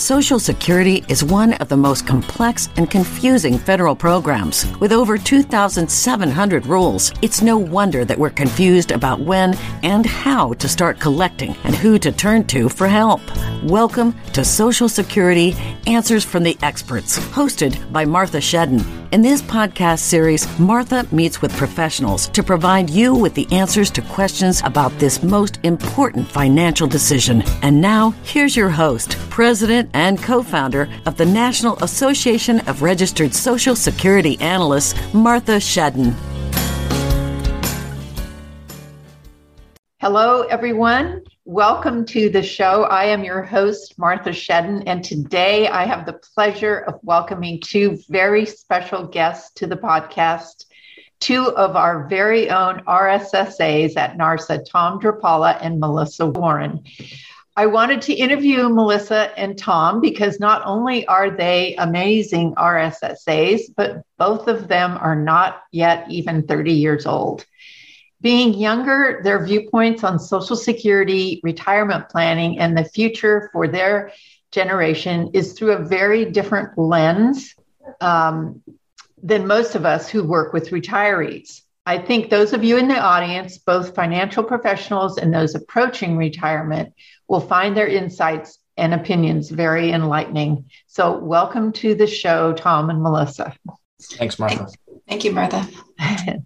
Social Security is one of the most complex and confusing federal programs. With over 2,700 rules, it's no wonder that we're confused about when and how to start collecting and who to turn to for help. Welcome to Social Security Answers from the Experts, hosted by Martha Shedden. In this podcast series, Martha meets with professionals to provide you with the answers to questions about this most important financial decision. And now, here's your host, President and co founder of the National Association of Registered Social Security Analysts, Martha Shedden. Hello, everyone. Welcome to the show. I am your host, Martha Shedden, and today I have the pleasure of welcoming two very special guests to the podcast. Two of our very own RSSAs at NARSA, Tom Drapala and Melissa Warren. I wanted to interview Melissa and Tom because not only are they amazing RSSAs, but both of them are not yet even 30 years old. Being younger, their viewpoints on Social Security, retirement planning, and the future for their generation is through a very different lens um, than most of us who work with retirees. I think those of you in the audience, both financial professionals and those approaching retirement, will find their insights and opinions very enlightening. So, welcome to the show, Tom and Melissa. Thanks, Martha. Thank you, Martha.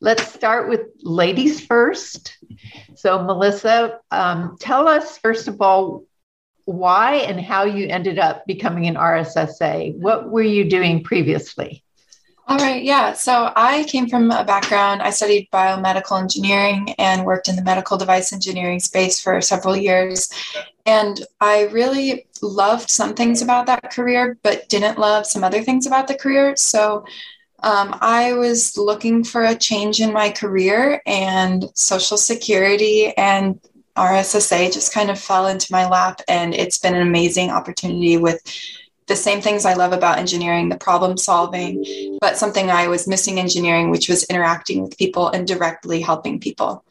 Let's start with ladies first. So, Melissa, um, tell us, first of all, why and how you ended up becoming an RSSA. What were you doing previously? All right, yeah. So I came from a background, I studied biomedical engineering and worked in the medical device engineering space for several years. And I really loved some things about that career, but didn't love some other things about the career. So um, I was looking for a change in my career, and Social Security and RSSA just kind of fell into my lap. And it's been an amazing opportunity with the same things I love about engineering, the problem solving, but something I was missing engineering, which was interacting with people and directly helping people.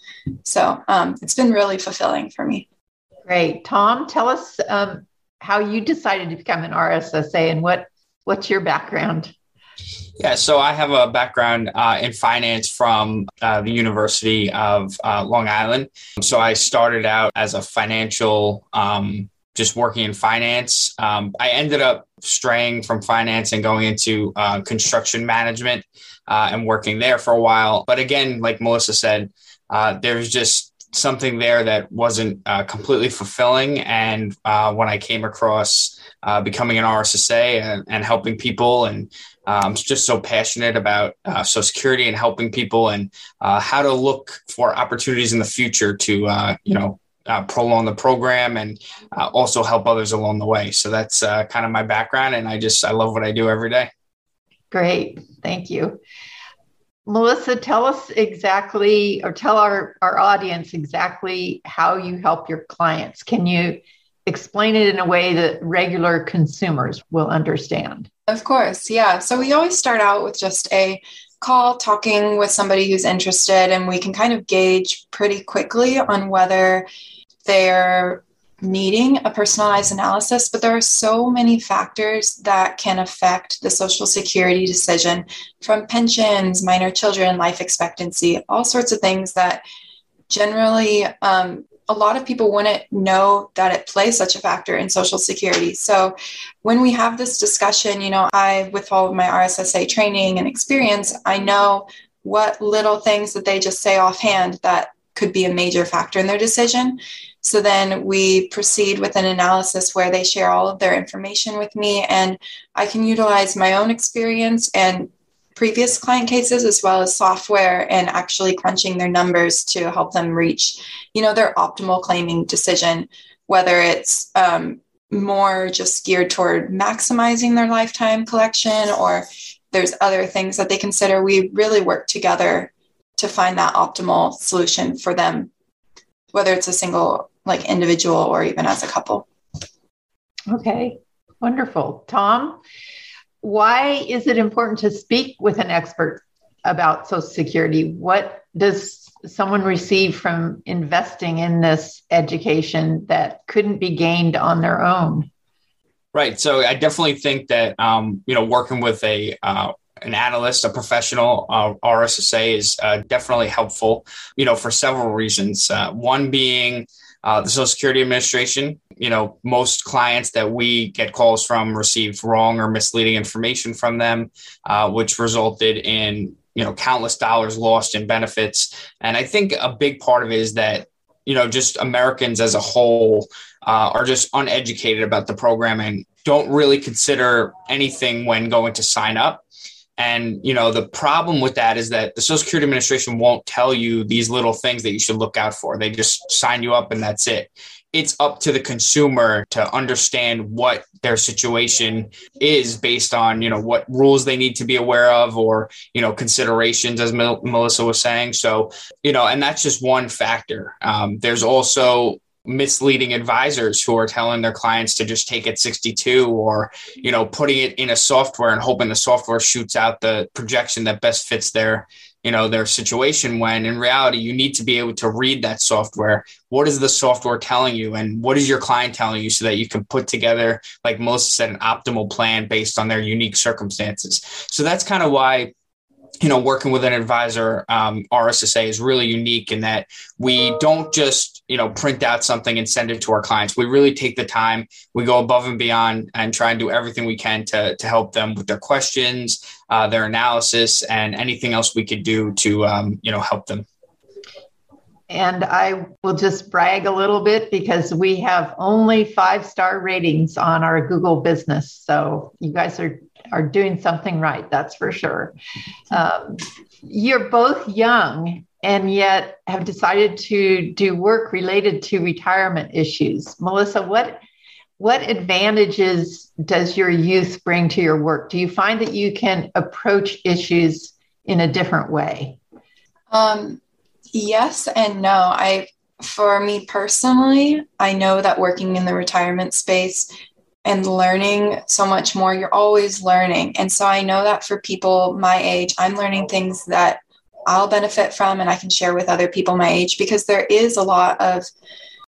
So um, it's been really fulfilling for me. Great. Tom, tell us um, how you decided to become an RSSA and what, what's your background? Yeah, so I have a background uh, in finance from uh, the University of uh, Long Island. So I started out as a financial um, just working in finance. Um, I ended up straying from finance and going into uh, construction management uh, and working there for a while. But again, like Melissa said, uh, there's just something there that wasn't uh, completely fulfilling. And uh, when I came across uh, becoming an RSSA and, and helping people and I'm um, just so passionate about uh, Social Security and helping people and uh, how to look for opportunities in the future to, uh, you know, uh, prolong the program and uh, also help others along the way. So that's uh, kind of my background, and I just I love what I do every day. Great, thank you, Melissa. Tell us exactly, or tell our our audience exactly how you help your clients. Can you explain it in a way that regular consumers will understand? Of course, yeah. So we always start out with just a call talking with somebody who's interested and we can kind of gauge pretty quickly on whether they're needing a personalized analysis, but there are so many factors that can affect the Social Security decision from pensions, minor children, life expectancy, all sorts of things that generally um, a lot of people wouldn't know that it plays such a factor in Social Security. So when we have this discussion, you know, I, with all of my RSSA training and experience, I know what little things that they just say offhand that could be a major factor in their decision. So then we proceed with an analysis where they share all of their information with me, and I can utilize my own experience and previous client cases as well as software and actually crunching their numbers to help them reach you know their optimal claiming decision whether it's um, more just geared toward maximizing their lifetime collection or there's other things that they consider, we really work together to find that optimal solution for them, whether it's a single, like individual, or even as a couple. Okay, wonderful. Tom, why is it important to speak with an expert about Social Security? What does someone receive from investing in this education that couldn't be gained on their own? Right. So I definitely think that um, you know working with a uh, an analyst, a professional uh, RSSA is uh, definitely helpful. You know for several reasons. Uh, one being uh, the Social Security Administration. You know most clients that we get calls from received wrong or misleading information from them, uh, which resulted in you know countless dollars lost in benefits. And I think a big part of it is that you know just Americans as a whole uh, are just uneducated about the program and don't really consider anything when going to sign up. And you know the problem with that is that the Social Security Administration won't tell you these little things that you should look out for. They just sign you up and that's it. It's up to the consumer to understand what their situation is based on you know what rules they need to be aware of or you know considerations as Melissa was saying. So you know, and that's just one factor. Um, there's also misleading advisors who are telling their clients to just take it 62 or you know putting it in a software and hoping the software shoots out the projection that best fits their you know their situation when in reality you need to be able to read that software. What is the software telling you? And what is your client telling you so that you can put together like most said an optimal plan based on their unique circumstances? So that's kind of why you know, working with an advisor, um, RSSA is really unique in that we don't just, you know, print out something and send it to our clients. We really take the time, we go above and beyond and try and do everything we can to, to help them with their questions, uh, their analysis, and anything else we could do to, um, you know, help them. And I will just brag a little bit because we have only five star ratings on our Google business. So you guys are are doing something right, that's for sure. Um, you're both young and yet have decided to do work related to retirement issues. Melissa, what what advantages does your youth bring to your work? Do you find that you can approach issues in a different way? Um, yes and no. I for me personally, I know that working in the retirement space and learning so much more. You're always learning. And so I know that for people my age, I'm learning things that I'll benefit from and I can share with other people my age because there is a lot of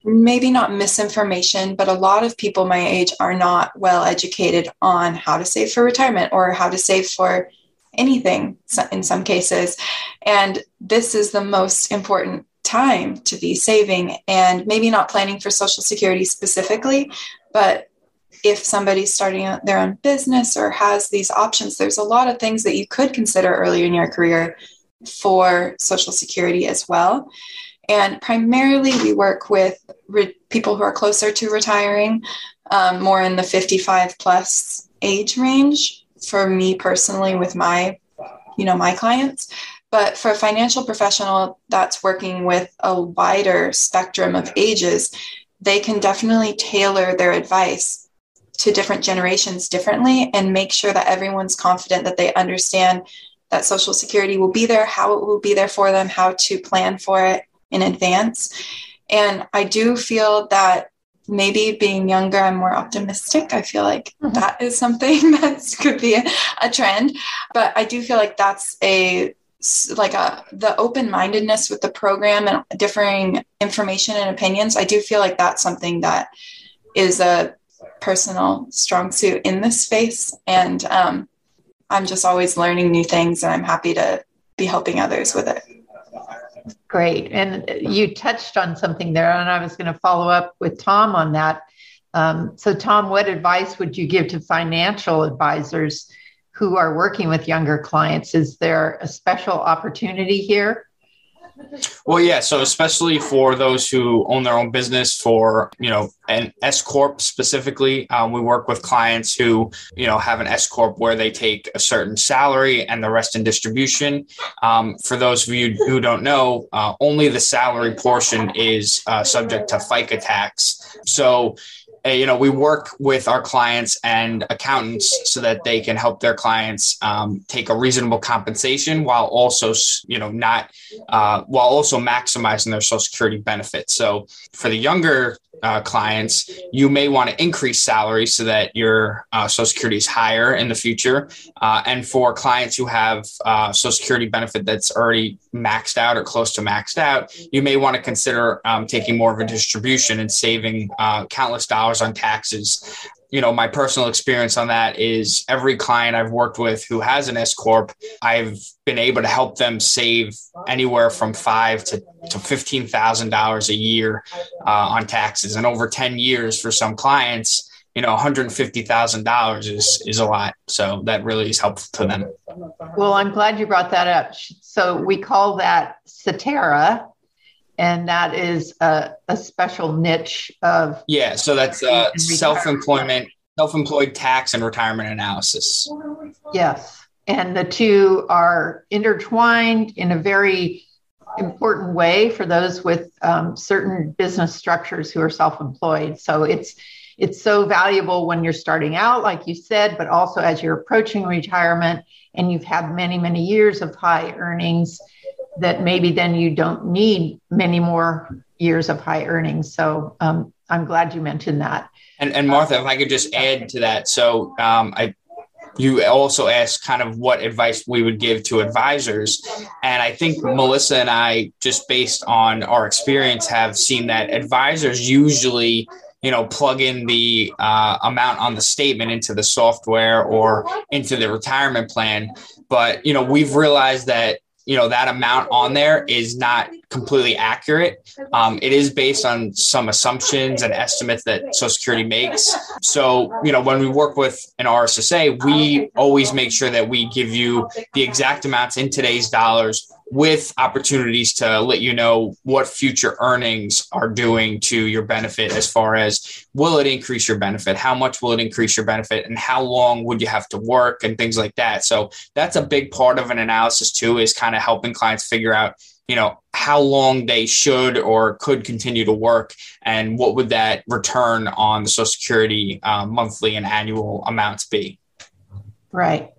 maybe not misinformation, but a lot of people my age are not well educated on how to save for retirement or how to save for anything in some cases. And this is the most important time to be saving and maybe not planning for Social Security specifically, but if somebody's starting their own business or has these options, there's a lot of things that you could consider earlier in your career for Social Security as well. And primarily, we work with re- people who are closer to retiring, um, more in the 55 plus age range. For me personally, with my, you know, my clients, but for a financial professional that's working with a wider spectrum of ages, they can definitely tailor their advice to different generations differently and make sure that everyone's confident that they understand that social security will be there how it will be there for them how to plan for it in advance. And i do feel that maybe being younger i'm more optimistic. I feel like mm-hmm. that is something that could be a, a trend. But i do feel like that's a like a the open-mindedness with the program and differing information and opinions i do feel like that's something that is a personal strong suit in this space. And um, I'm just always learning new things, and I'm happy to be helping others with it. Great. And you touched on something there, and I was going to follow up with Tom on that. Um, so, Tom, what advice would you give to financial advisors who are working with younger clients? Is there a special opportunity here? Well, yeah. So especially for those who own their own business, for you know an S corp specifically, um, we work with clients who you know have an S corp where they take a certain salary and the rest in distribution. Um, for those of you who don't know, uh, only the salary portion is uh, subject to FICA tax. So you know, we work with our clients and accountants so that they can help their clients um, take a reasonable compensation while also, you know, not uh, while also maximizing their Social Security benefits. So for the younger uh, clients, you may want to increase salary so that your uh, Social Security is higher in the future. Uh, and for clients who have uh, Social Security benefit that's already maxed out or close to maxed out, you may want to consider um, taking more of a distribution and saving uh, countless dollars on taxes you know, my personal experience on that is every client I've worked with who has an S corp, I've been able to help them save anywhere from five to, to fifteen thousand dollars a year uh, on taxes, and over ten years for some clients, you know, one hundred fifty thousand dollars is is a lot. So that really is helpful to them. Well, I'm glad you brought that up. So we call that SETRA and that is a, a special niche of yeah so that's uh, self-employment self-employed tax and retirement analysis. Yes and the two are intertwined in a very important way for those with um, certain business structures who are self-employed. So it's it's so valuable when you're starting out like you said but also as you're approaching retirement and you've had many many years of high earnings that maybe then you don't need many more years of high earnings. So um, I'm glad you mentioned that. And, and Martha, if I could just add to that. So um, I, you also asked kind of what advice we would give to advisors. And I think Melissa and I, just based on our experience, have seen that advisors usually you know plug in the uh, amount on the statement into the software or into the retirement plan but you know we've realized that you know that amount on there is not completely accurate. Um, it is based on some assumptions and estimates that Social Security makes. So, you know, when we work with an RSSA, we always make sure that we give you the exact amounts in today's dollars with opportunities to let you know what future earnings are doing to your benefit as far as will it increase your benefit? How much will it increase your benefit? And how long would you have to work and things like that? So that's a big part of an analysis too is kind of helping clients figure out you know how long they should or could continue to work and what would that return on the social security uh, monthly and annual amounts be. Right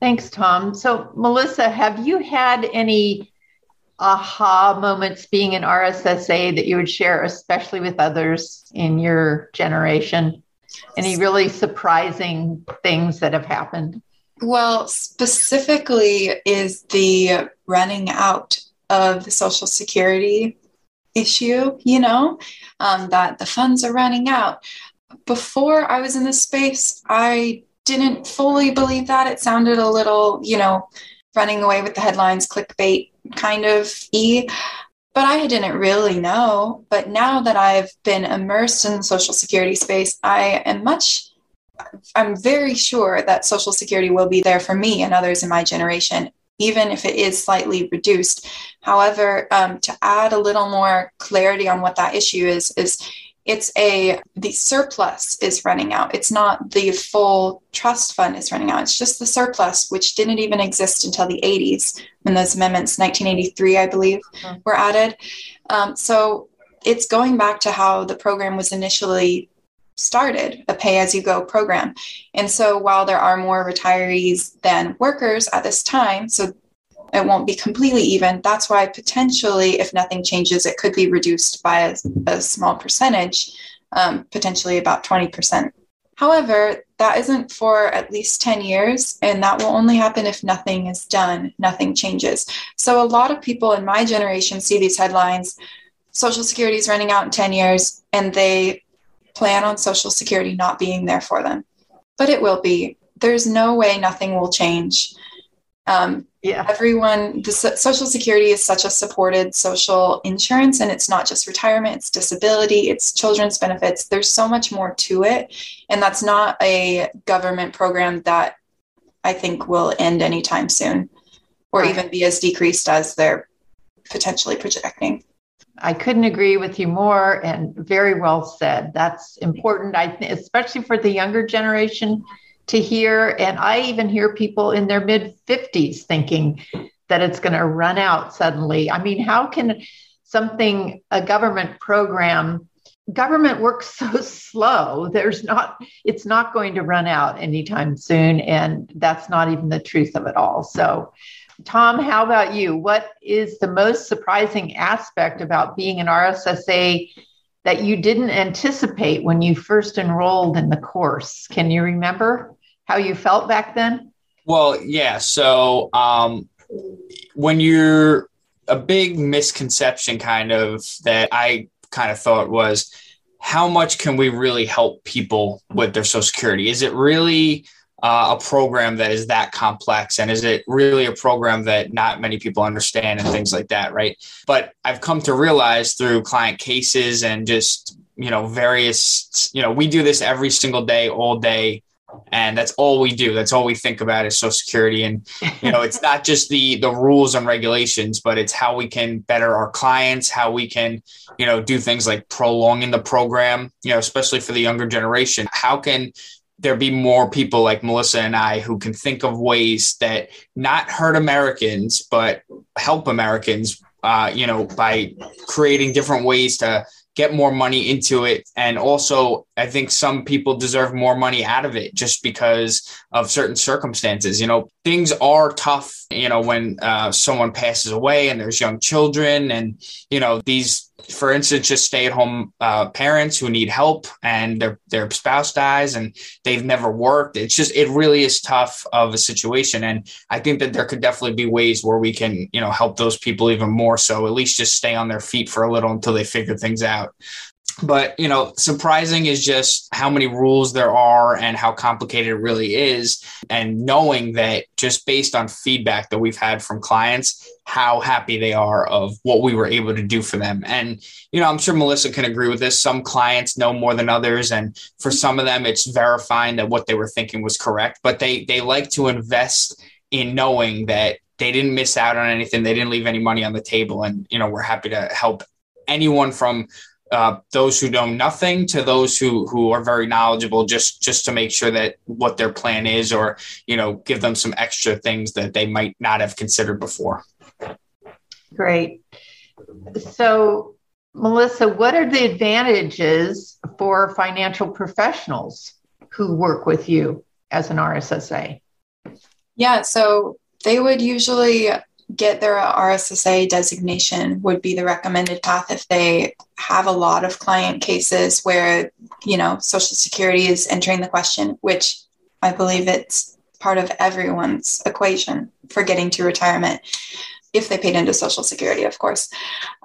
Thanks, Tom. So, Melissa, have you had any aha moments being an RSSA that you would share, especially with others in your generation? Any really surprising things that have happened? Well, specifically, is the running out of the Social Security issue, you know, um, that the funds are running out. Before I was in this space, I didn't fully believe that. It sounded a little, you know, running away with the headlines, clickbait kind of e. But I didn't really know. But now that I've been immersed in the social security space, I am much, I'm very sure that social security will be there for me and others in my generation, even if it is slightly reduced. However, um, to add a little more clarity on what that issue is, is it's a the surplus is running out. It's not the full trust fund is running out. It's just the surplus which didn't even exist until the 80s when those amendments 1983 i believe mm-hmm. were added. Um, so it's going back to how the program was initially started a pay as you go program. And so while there are more retirees than workers at this time so it won't be completely even. That's why potentially, if nothing changes, it could be reduced by a, a small percentage, um, potentially about 20%. However, that isn't for at least 10 years, and that will only happen if nothing is done, nothing changes. So, a lot of people in my generation see these headlines Social Security is running out in 10 years, and they plan on Social Security not being there for them. But it will be. There's no way nothing will change. Um, yeah. Everyone, the Social Security is such a supported social insurance, and it's not just retirement, it's disability, it's children's benefits. There's so much more to it. And that's not a government program that I think will end anytime soon or right. even be as decreased as they're potentially projecting. I couldn't agree with you more, and very well said. That's important, I th- especially for the younger generation to hear. And I even hear people in their mid 50s thinking that it's going to run out suddenly. I mean, how can something, a government program, government works so slow. There's not, it's not going to run out anytime soon. And that's not even the truth of it all. So, Tom, how about you? What is the most surprising aspect about being an RSSA that you didn't anticipate when you first enrolled in the course? Can you remember how you felt back then? Well, yeah. So, um, when you're a big misconception, kind of that I kind of thought was how much can we really help people with their social security is it really uh, a program that is that complex and is it really a program that not many people understand and things like that right but i've come to realize through client cases and just you know various you know we do this every single day all day and that's all we do. That's all we think about is social security. And you know it's not just the the rules and regulations but it's how we can better our clients how we can you know do things like prolonging the program you know especially for the younger generation. How can there be more people like Melissa and I who can think of ways that not hurt Americans but help Americans uh, you know by creating different ways to get more money into it. And also, I think some people deserve more money out of it just because of certain circumstances. You know, things are tough, you know, when uh, someone passes away and there's young children and, you know, these for instance, just stay at home uh, parents who need help and their, their spouse dies and they've never worked. It's just, it really is tough of a situation. And I think that there could definitely be ways where we can, you know, help those people even more. So at least just stay on their feet for a little until they figure things out but you know surprising is just how many rules there are and how complicated it really is. And knowing that just based on feedback that we've had from clients how happy they are of what we were able to do for them. And you know i'm sure melissa can agree with this. Some clients know more than others. And for some of them it's verifying that what they were thinking was correct. But they they like to invest in knowing that they didn't miss out on anything. They didn't leave any money on the table. And you know we're happy to help anyone from uh, those who know nothing to those who who are very knowledgeable just just to make sure that what their plan is or you know give them some extra things that they might not have considered before. Great. So melissa what are the advantages for financial professionals who work with you as an rssa yeah so they would usually get their RSSA designation would be the recommended path if they have a lot of client cases where, you know, Social Security is entering the question, which I believe it's part of everyone's equation for getting to retirement if they paid into Social Security, of course.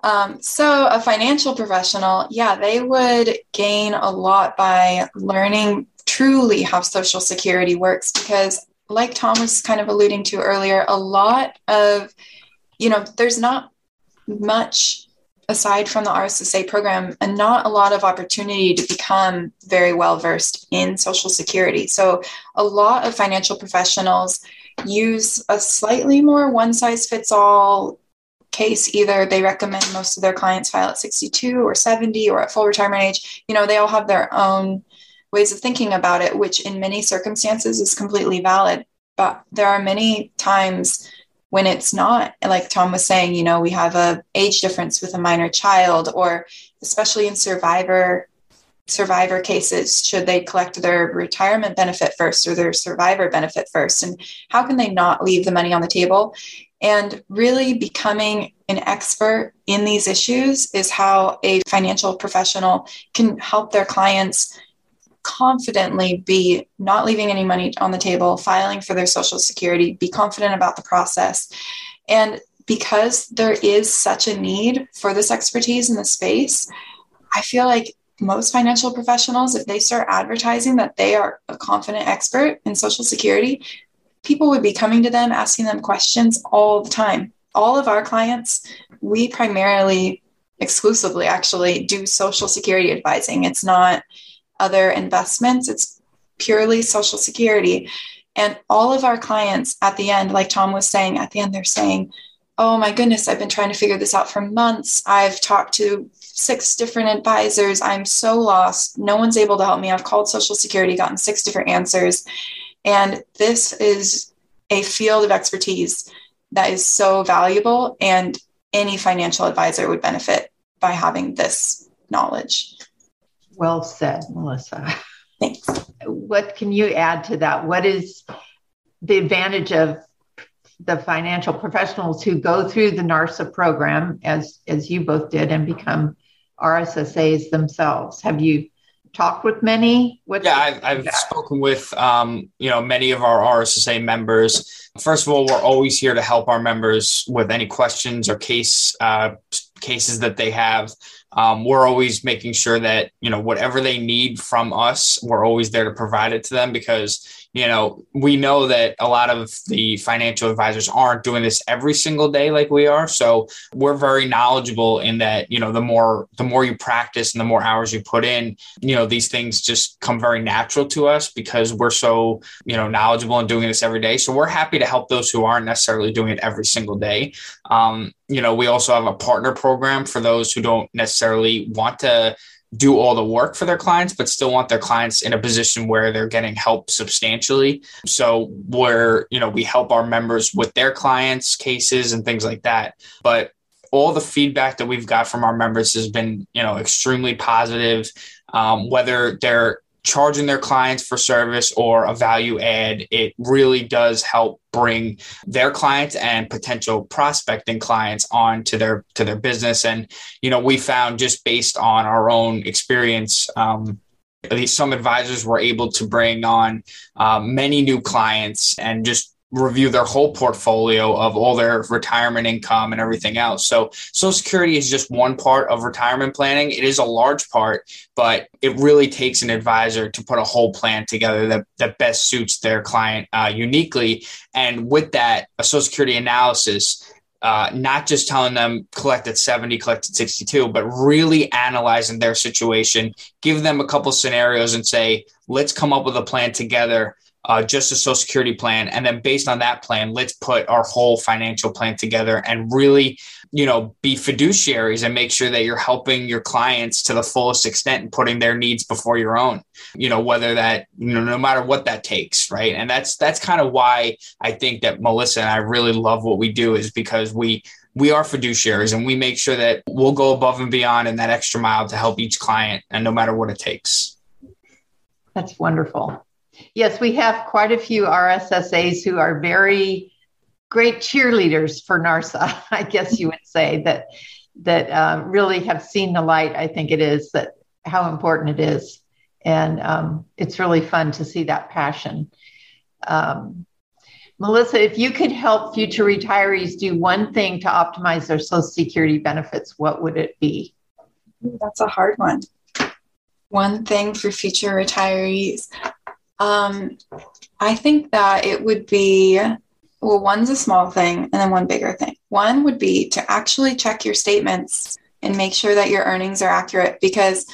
Um, so, a financial professional, yeah, they would gain a lot by learning truly how Social Security works because like Tom was kind of alluding to earlier, a lot of, you know, there's not much aside from the RSSA program and not a lot of opportunity to become very well versed in Social Security. So, a lot of financial professionals use a slightly more one size fits all case. Either they recommend most of their clients file at 62 or 70 or at full retirement age. You know, they all have their own ways of thinking about it, which in many circumstances is completely valid. But there are many times when it's not like tom was saying you know we have a age difference with a minor child or especially in survivor survivor cases should they collect their retirement benefit first or their survivor benefit first and how can they not leave the money on the table and really becoming an expert in these issues is how a financial professional can help their clients confidently be not leaving any money on the table, filing for their social security, be confident about the process. And because there is such a need for this expertise in the space, I feel like most financial professionals, if they start advertising that they are a confident expert in social security, people would be coming to them asking them questions all the time. All of our clients, we primarily, exclusively actually, do social security advising. It's not other investments. It's purely Social Security. And all of our clients at the end, like Tom was saying, at the end, they're saying, Oh my goodness, I've been trying to figure this out for months. I've talked to six different advisors. I'm so lost. No one's able to help me. I've called Social Security, gotten six different answers. And this is a field of expertise that is so valuable, and any financial advisor would benefit by having this knowledge. Well said, Melissa. Thanks. What can you add to that? What is the advantage of the financial professionals who go through the NARSA program, as as you both did, and become RSSAs themselves? Have you talked with many? What's yeah, I've, I've spoken with um, you know many of our RSSA members. First of all, we're always here to help our members with any questions or case uh, cases that they have. Um, we're always making sure that you know whatever they need from us, we're always there to provide it to them because you know, we know that a lot of the financial advisors aren't doing this every single day like we are. So we're very knowledgeable in that, you know, the more the more you practice and the more hours you put in, you know, these things just come very natural to us because we're so, you know, knowledgeable in doing this every day. So we're happy to help those who aren't necessarily doing it every single day. Um, you know, we also have a partner program for those who don't necessarily want to do all the work for their clients, but still want their clients in a position where they're getting help substantially. So where, you know, we help our members with their clients' cases and things like that. But all the feedback that we've got from our members has been, you know, extremely positive. Um, whether they're charging their clients for service or a value add, it really does help bring their clients and potential prospecting clients on to their to their business. And you know, we found just based on our own experience. Um, at least some advisors were able to bring on um, many new clients and just review their whole portfolio of all their retirement income and everything else. So Social Security is just one part of retirement planning. It is a large part, but it really takes an advisor to put a whole plan together that, that best suits their client uh, uniquely. And with that, a Social Security analysis uh, not just telling them collect at 70, collect at 62, but really analyzing their situation, give them a couple scenarios and say, let's come up with a plan together uh, just a social security plan. And then based on that plan let's put our whole financial plan together and really you know be fiduciaries and make sure that you're helping your clients to the fullest extent and putting their needs before your own you know whether that you know no matter what that takes right? And that's that's kind of why i think that melissa and i really love what we do is because we we are fiduciaries and we make sure that we'll go above and beyond in that extra mile to help each client and no matter what it takes. That's wonderful Yes, we have quite a few RSSAs who are very great cheerleaders for NARSA, I guess you would say, that that uh, really have seen the light. I think it is that how important it is, and um, it's really fun to see that passion. Um, Melissa, if you could help future retirees do one thing to optimize their Social Security benefits, what would it be? That's a hard one. One thing for future retirees. Um, I think that it would be well, one's a small thing and then one bigger thing. One would be to actually check your statements and make sure that your earnings are accurate because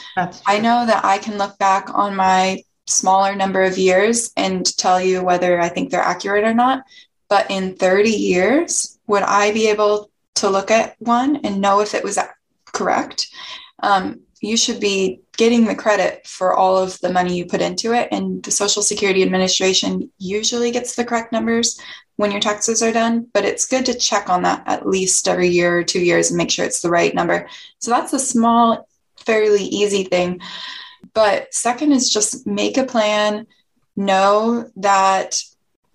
I know that I can look back on my smaller number of years and tell you whether I think they're accurate or not. But in 30 years, would I be able to look at one and know if it was correct? Um, you should be getting the credit for all of the money you put into it. And the Social Security Administration usually gets the correct numbers when your taxes are done, but it's good to check on that at least every year or two years and make sure it's the right number. So that's a small, fairly easy thing. But second is just make a plan, know that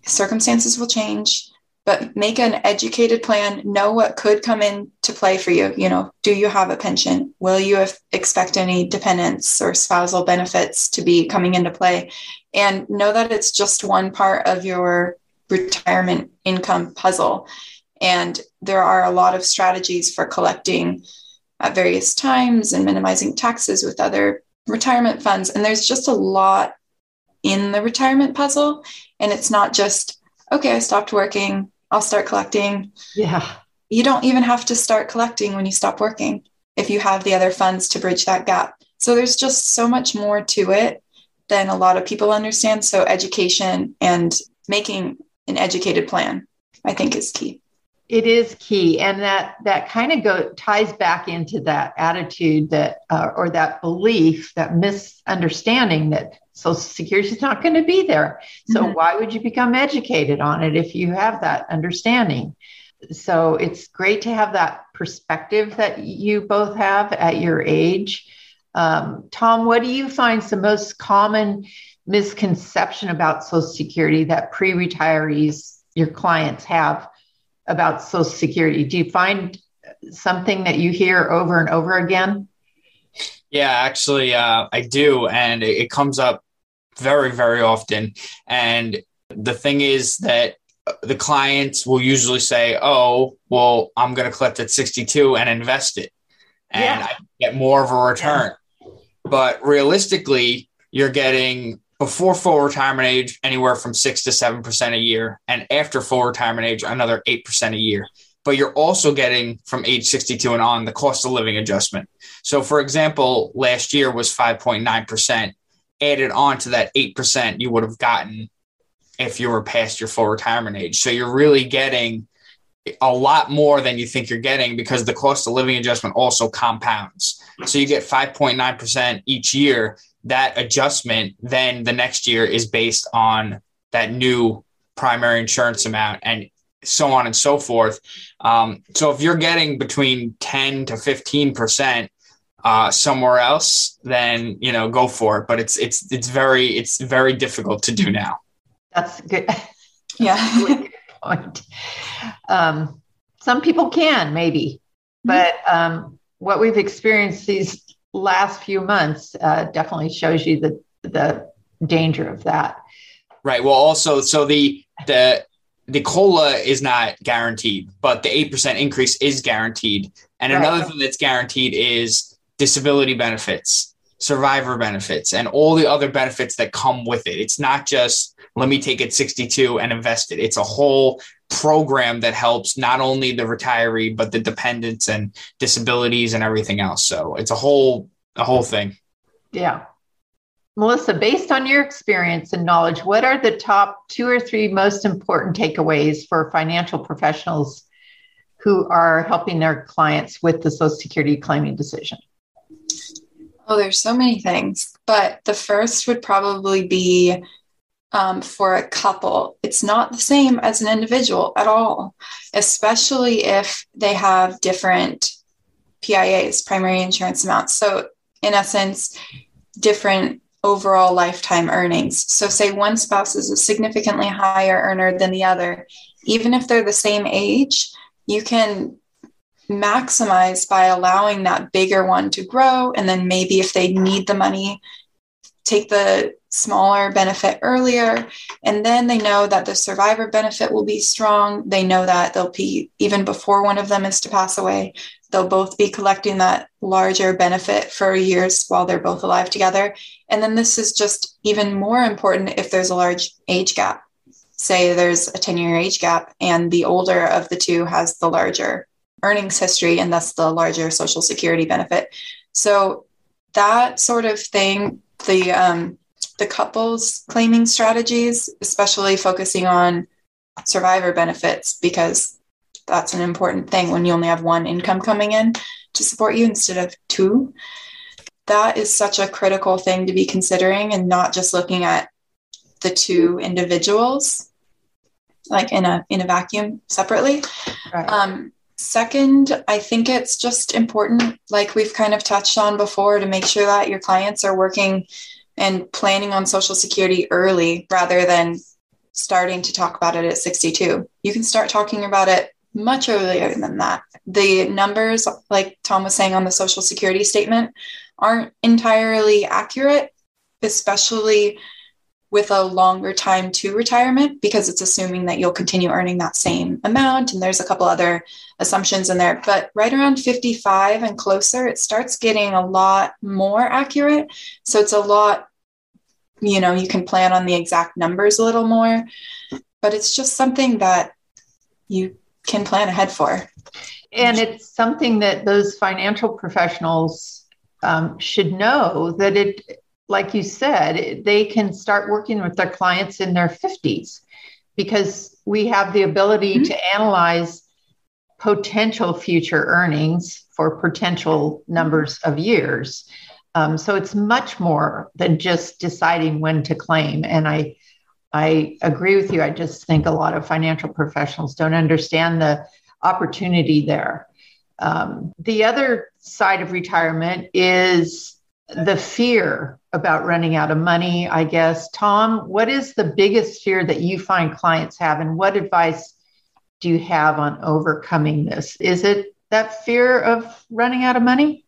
circumstances will change but make an educated plan know what could come into play for you. You know do you have a pension? Will you expect any dependents or spousal benefits to be coming into play? And know that it's just one part of your retirement income puzzle. And there are a lot of strategies for collecting at various times and minimizing taxes with other retirement funds. And there's just a lot in the retirement puzzle. And it's not just okay i stopped working I'll start collecting. Yeah. You don't even have to start collecting when you stop working if you have the other funds to bridge that gap. So there's just so much more to it than a lot of people understand. So education and making an educated plan, I think, is key. It is key, and that that kind of go ties back into that attitude that uh, or that belief, that misunderstanding that Social Security is not going to be there. So mm-hmm. why would you become educated on it if you have that understanding? So it's great to have that perspective that you both have at your age. Um, Tom, what do you find is the most common misconception about Social Security that pre retirees, your clients, have about Social Security? Do you find something that you hear over and over again? Yeah, actually, uh, I do. And it, it comes up very, very often. And the thing is that the clients will usually say, Oh, well, I'm going to collect at 62 and invest it. And yeah. I get more of a return. Yeah. But realistically, you're getting before full retirement age anywhere from six to seven percent a year, and after full retirement age, another eight percent a year. But you're also getting from age 62 and on the cost of living adjustment. So, for example, last year was 5.9%. Added on to that 8% you would have gotten if you were past your full retirement age. So, you're really getting a lot more than you think you're getting because the cost of living adjustment also compounds. So, you get 5.9% each year. That adjustment then the next year is based on that new primary insurance amount. And so on and so forth. Um, so if you're getting between 10 to 15 percent uh, somewhere else, then you know go for it. But it's it's it's very it's very difficult to do now. That's good. Yeah, good point. Um, some people can maybe, mm-hmm. but um, what we've experienced these last few months uh, definitely shows you the the danger of that. Right. Well, also, so the the the cola is not guaranteed, but the 8% increase is guaranteed. And right. another thing that's guaranteed is disability benefits, survivor benefits, and all the other benefits that come with it. It's not just let me take it 62 and invest it. It's a whole program that helps not only the retiree, but the dependents and disabilities and everything else. So it's a whole, a whole thing. Yeah. Melissa, based on your experience and knowledge, what are the top two or three most important takeaways for financial professionals who are helping their clients with the Social Security claiming decision? Oh, there's so many things, but the first would probably be um, for a couple. It's not the same as an individual at all, especially if they have different PIAs, primary insurance amounts. So, in essence, different overall lifetime earnings. So, say one spouse is a significantly higher earner than the other, even if they're the same age, you can maximize by allowing that bigger one to grow. And then maybe if they need the money, take the smaller benefit earlier. And then they know that the survivor benefit will be strong. They know that they'll be, even before one of them is to pass away, they'll both be collecting that larger benefit for years while they're both alive together. And then this is just even more important if there's a large age gap. Say there's a 10 year age gap, and the older of the two has the larger earnings history and thus the larger social security benefit. So that sort of thing, the um, the couples claiming strategies, especially focusing on survivor benefits, because that's an important thing when you only have one income coming in to support you instead of two. That is such a critical thing to be considering and not just looking at the two individuals like in a in a vacuum separately. Right. Um, second, I think it's just important, like we've kind of touched on before, to make sure that your clients are working and planning on Social Security early rather than starting to talk about it at 62. You can start talking about it much earlier than that. The numbers, like Tom was saying on the Social Security statement, aren't entirely accurate, especially with a longer time to retirement because it's assuming that you'll continue earning that same amount. And there's a couple other assumptions in there. But right around 55 and closer, it starts getting a lot more accurate. So it's a lot, you know, you can plan on the exact numbers a little more. But it's just something that you can plan ahead for. And it's something that those financial professionals um, should know that it, like you said, they can start working with their clients in their 50s because we have the ability mm-hmm. to analyze potential future earnings for potential numbers of years. Um, so it's much more than just deciding when to claim. And I I agree with you. I just think a lot of financial professionals don't understand the opportunity there. Um, the other side of retirement is the fear about running out of money, I guess. Tom, what is the biggest fear that you find clients have, and what advice do you have on overcoming this? Is it that fear of running out of money?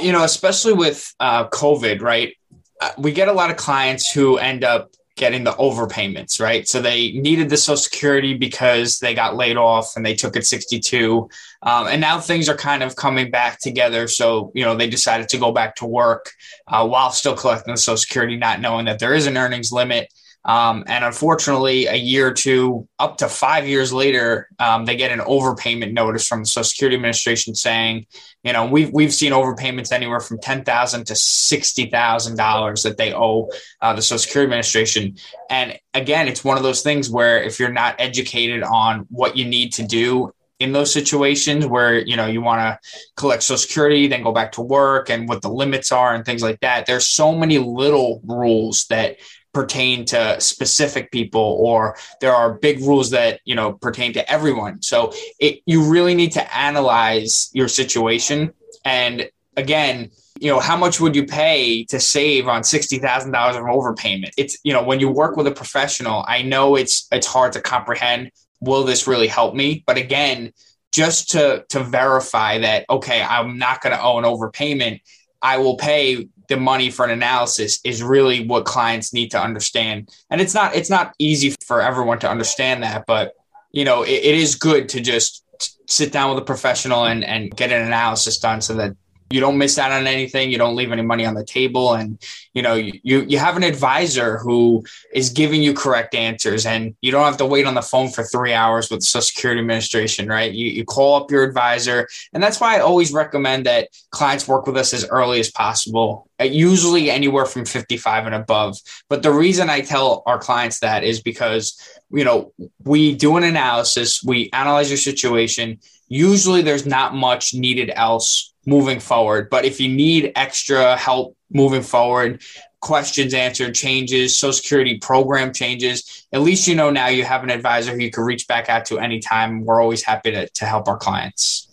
You know, especially with uh, COVID, right? Uh, we get a lot of clients who end up getting the overpayments, right? So they needed the Social Security because they got laid off and they took it 62. Um, and now things are kind of coming back together. So, you know, they decided to go back to work uh, while still collecting the Social Security, not knowing that there is an earnings limit. Um, and unfortunately, a year or two, up to five years later, um, they get an overpayment notice from the Social Security Administration saying, you know, we've we've seen overpayments anywhere from ten thousand to sixty thousand dollars that they owe uh, the Social Security Administration. And again, it's one of those things where if you're not educated on what you need to do in those situations where you know you want to collect social security then go back to work and what the limits are and things like that there's so many little rules that pertain to specific people or there are big rules that you know pertain to everyone. So it, you really need to analyze your situation. And again you know how much would you pay to save on $60000 of overpayment? It's you know when you work with a professional i know it's it's hard to comprehend will this really help me? But again just to to verify that okay i'm not going to owe an overpayment i will pay the money for an analysis is really what clients need to understand. And it's not it's not easy for everyone to understand that, but you know, it, it is good to just sit down with a professional and, and get an analysis done so that you don't miss out on anything you don't leave any money on the table and you know you you have an advisor who is giving you correct answers and you don't have to wait on the phone for three hours with the social security administration right? You, you call up your advisor and that's why i always recommend that clients work with us as early as possible uh, usually anywhere from 55 and above. But the reason i tell our clients that is because you know we do an analysis we analyze your situation. Usually there's not much needed else moving forward. But if you need extra help moving forward, questions answered, changes, Social Security program changes, at least you know now you have an advisor who you can reach back out to anytime. We're always happy to, to help our clients.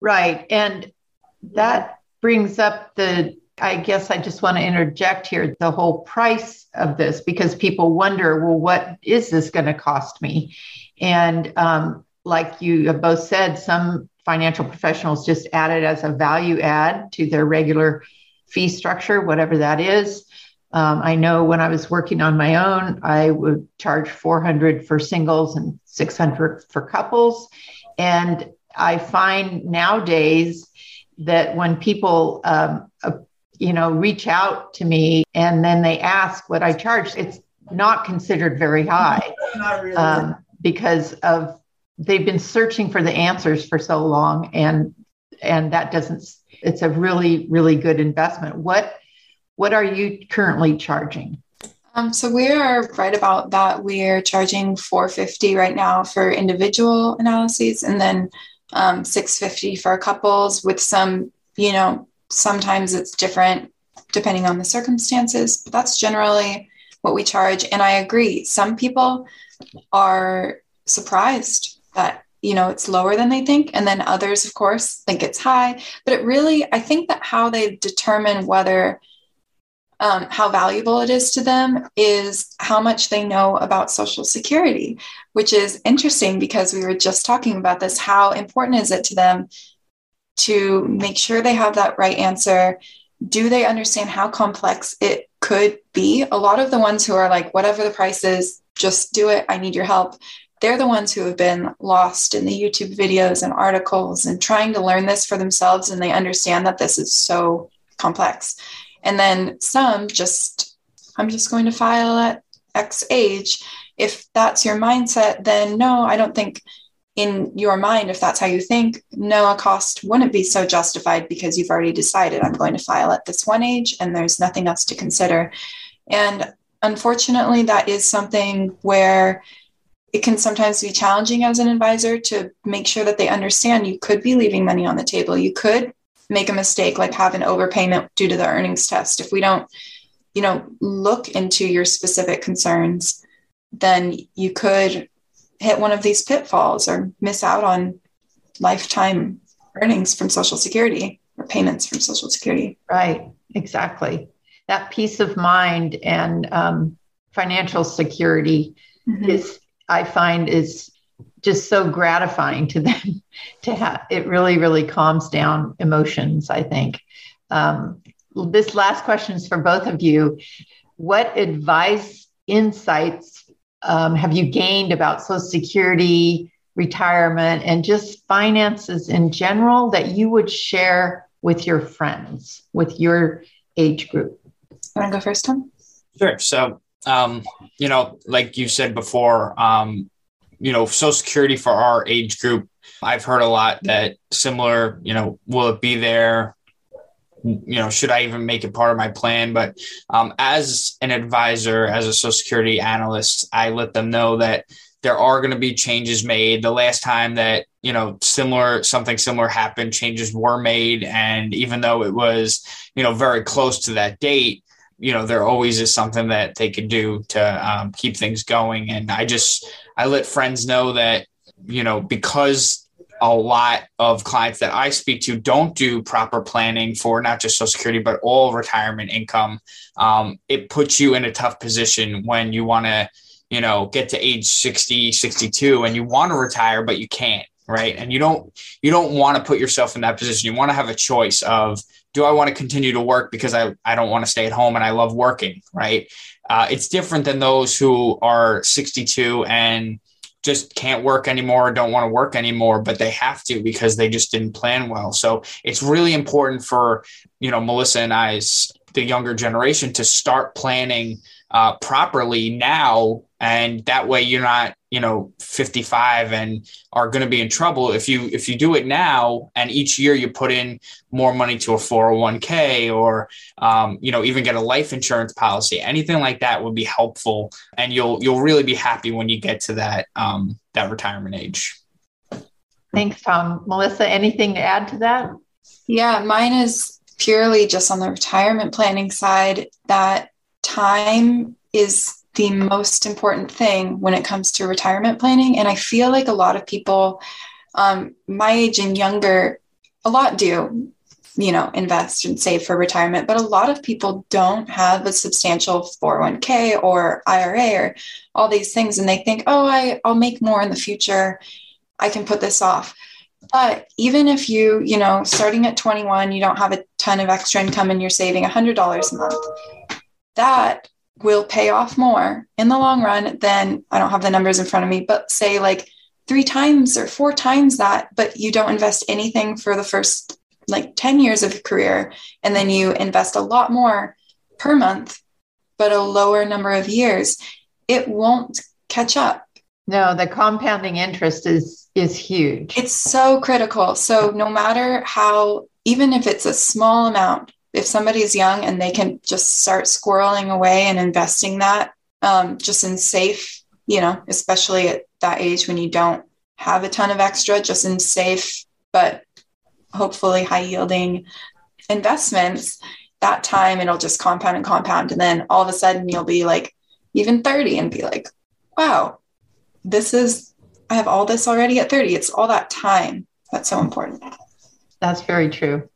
Right. And that brings up the I guess I just want to interject here the whole price of this because people wonder, well, what is this going to cost me? And um, like you have both said, some financial professionals just add it as a value add to their regular fee structure, whatever that is. Um, I know when I was working on my own, I would charge 400 for singles and 600 for couples. And I find nowadays that when people, um, uh, you know, reach out to me and then they ask what I charge, it's not considered very high really. um, because of they've been searching for the answers for so long and and that doesn't it's a really really good investment. What what are you currently charging? Um, so we are right about that. We're charging 450 right now for individual analyses and then um, 650 for couples with some you know sometimes it's different depending on the circumstances but that's generally what we charge. And i agree some people are surprised that you know it's lower than they think. And then others of course think it's high. But it really i think that how they determine whether um, how valuable it is to them is how much they know about social security which is interesting because we were just talking about this. How important is it to them to make sure they have that right answer? Do they understand how complex it could be? A lot of the ones who are like whatever the price is just do it. I need your help they're the ones who have been lost in the YouTube videos and articles and trying to learn this for themselves. And they understand that this is so complex. And then some just, I'm just going to file at X age. If that's your mindset, then no, I don't think in your mind, if that's how you think, no, a cost wouldn't be so justified because you've already decided I'm going to file at this one age and there's nothing else to consider. And unfortunately, that is something where it can sometimes be challenging as an advisor to make sure that they understand you could be leaving money on the table. You could make a mistake like have an overpayment due to the earnings test. If we don't, you know, look into your specific concerns, then you could hit one of these pitfalls or miss out on lifetime earnings from Social Security or payments from Social Security. Right. exactly. That peace of mind and um, financial security mm-hmm. is, I find, is just so gratifying to them to have. It really, really calms down emotions. I think. Um, this last question is for both of you. What advice, insights um, have you gained about Social Security, retirement, and just finances in general that you would share with your friends, with your age group? you Want to go first, Tom? Sure. So, um, you know, like you said before, um, you know, Social Security for our age group, I've heard a lot that similar, you know, will it be there? you know, should I even make it part of my plan? But um, as an advisor, as a Social Security analyst, I let them know that there are going to be changes made. The last time that you know similar something similar happened, changes were made, and even though it was you know very close to that date, you know there always is something that they could do to um, keep things going. And I just I let friends know that you know because a lot of clients that I speak to don't do proper planning for not just Social Security, but all retirement income. Um, it puts you in a tough position when you want to, you know, get to age 60, 62 and you want to retire, but you can't. Right. And you don't, you don't want to put yourself in that position. You want to have a choice of, do I want to continue to work because I, I don't want to stay at home and I love working. Right. Uh, it's different than those who are 62 and, just can't work anymore, don't want to work anymore, but they have to because they just didn't plan well. So it's really important for, you know, Melissa and I's the younger generation to start planning uh, properly now and that way you're not you know 55 and are going to be in trouble if you if you do it now and each year you put in more money to a 401k or um, you know even get a life insurance policy anything like that would be helpful and you'll you'll really be happy when you get to that um, that retirement age. Thanks tom. Melissa anything to add to that? Yeah mine is purely just on the retirement planning side that time is the most important thing when it comes to retirement planning. And I feel like a lot of people, um, my age and younger, a lot do, you know, invest and save for retirement, but a lot of people don't have a substantial 401k or IRA or all these things. And they think, oh, I, I'll make more in the future. I can put this off. But even if you, you know, starting at 21, you don't have a ton of extra income and you're saving $100 a month, that will pay off more in the long run than I don't have the numbers in front of me, but say like three times or four times that, but you don't invest anything for the first like 10 years of your career. And then you invest a lot more per month, but a lower number of years, it won't catch up. No, the compounding interest is is huge. It's so critical. So no matter how even if it's a small amount, if somebody's young and they can just start squirreling away and investing that um, just in safe, you know, especially at that age when you don't have a ton of extra, just in safe, but hopefully high yielding investments, that time it'll just compound and compound. And then all of a sudden you'll be like even 30 and be like, wow, this is, I have all this already at 30. It's all that time that's so important. That's very true.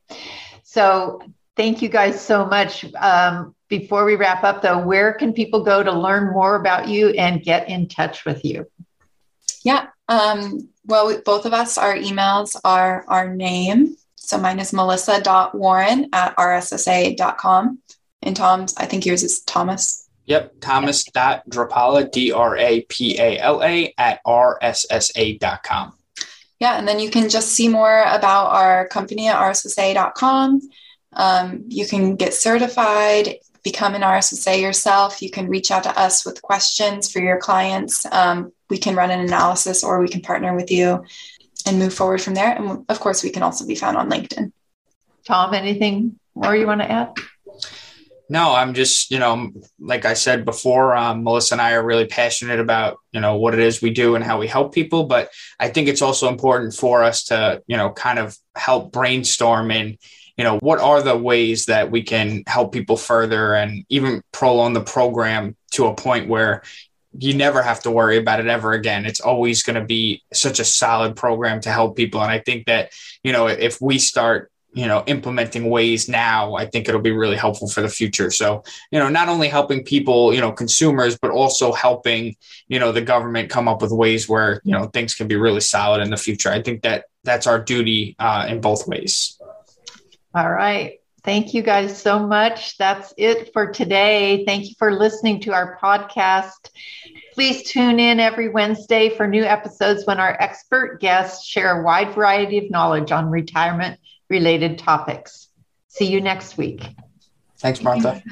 So Thank you guys so much. Um, before we wrap up, though, where can people go to learn more about you and get in touch with you? Yeah. Um, well, we, both of us, our emails are our name. So mine is melissa.warren at rssa.com. And Tom's, I think yours is Thomas. Yep. Thomas.drapala, D R A P A L A, at rssa.com. Yeah. And then you can just see more about our company at rssa.com. Um, you can get certified, become an RSSA yourself. You can reach out to us with questions for your clients. Um, we can run an analysis or we can partner with you and move forward from there. And of course, we can also be found on LinkedIn. Tom, anything more you want to add? No, I'm just, you know, like I said before, um, Melissa and I are really passionate about, you know, what it is we do and how we help people. But I think it's also important for us to, you know, kind of help brainstorm and you know, what are the ways that we can help people further and even prolong the program to a point where you never have to worry about it ever again. It's always going to be such a solid program to help people. And I think that, you know, if we start you know implementing ways now i think it'll be really helpful for the future so you know not only helping people you know consumers but also helping you know the government come up with ways where you know things can be really solid in the future i think that that's our duty uh, in both ways all right thank you guys so much that's it for today thank you for listening to our podcast Please tune in every Wednesday for new episodes when our expert guests share a wide variety of knowledge on retirement related topics. See you next week. Thanks, Martha.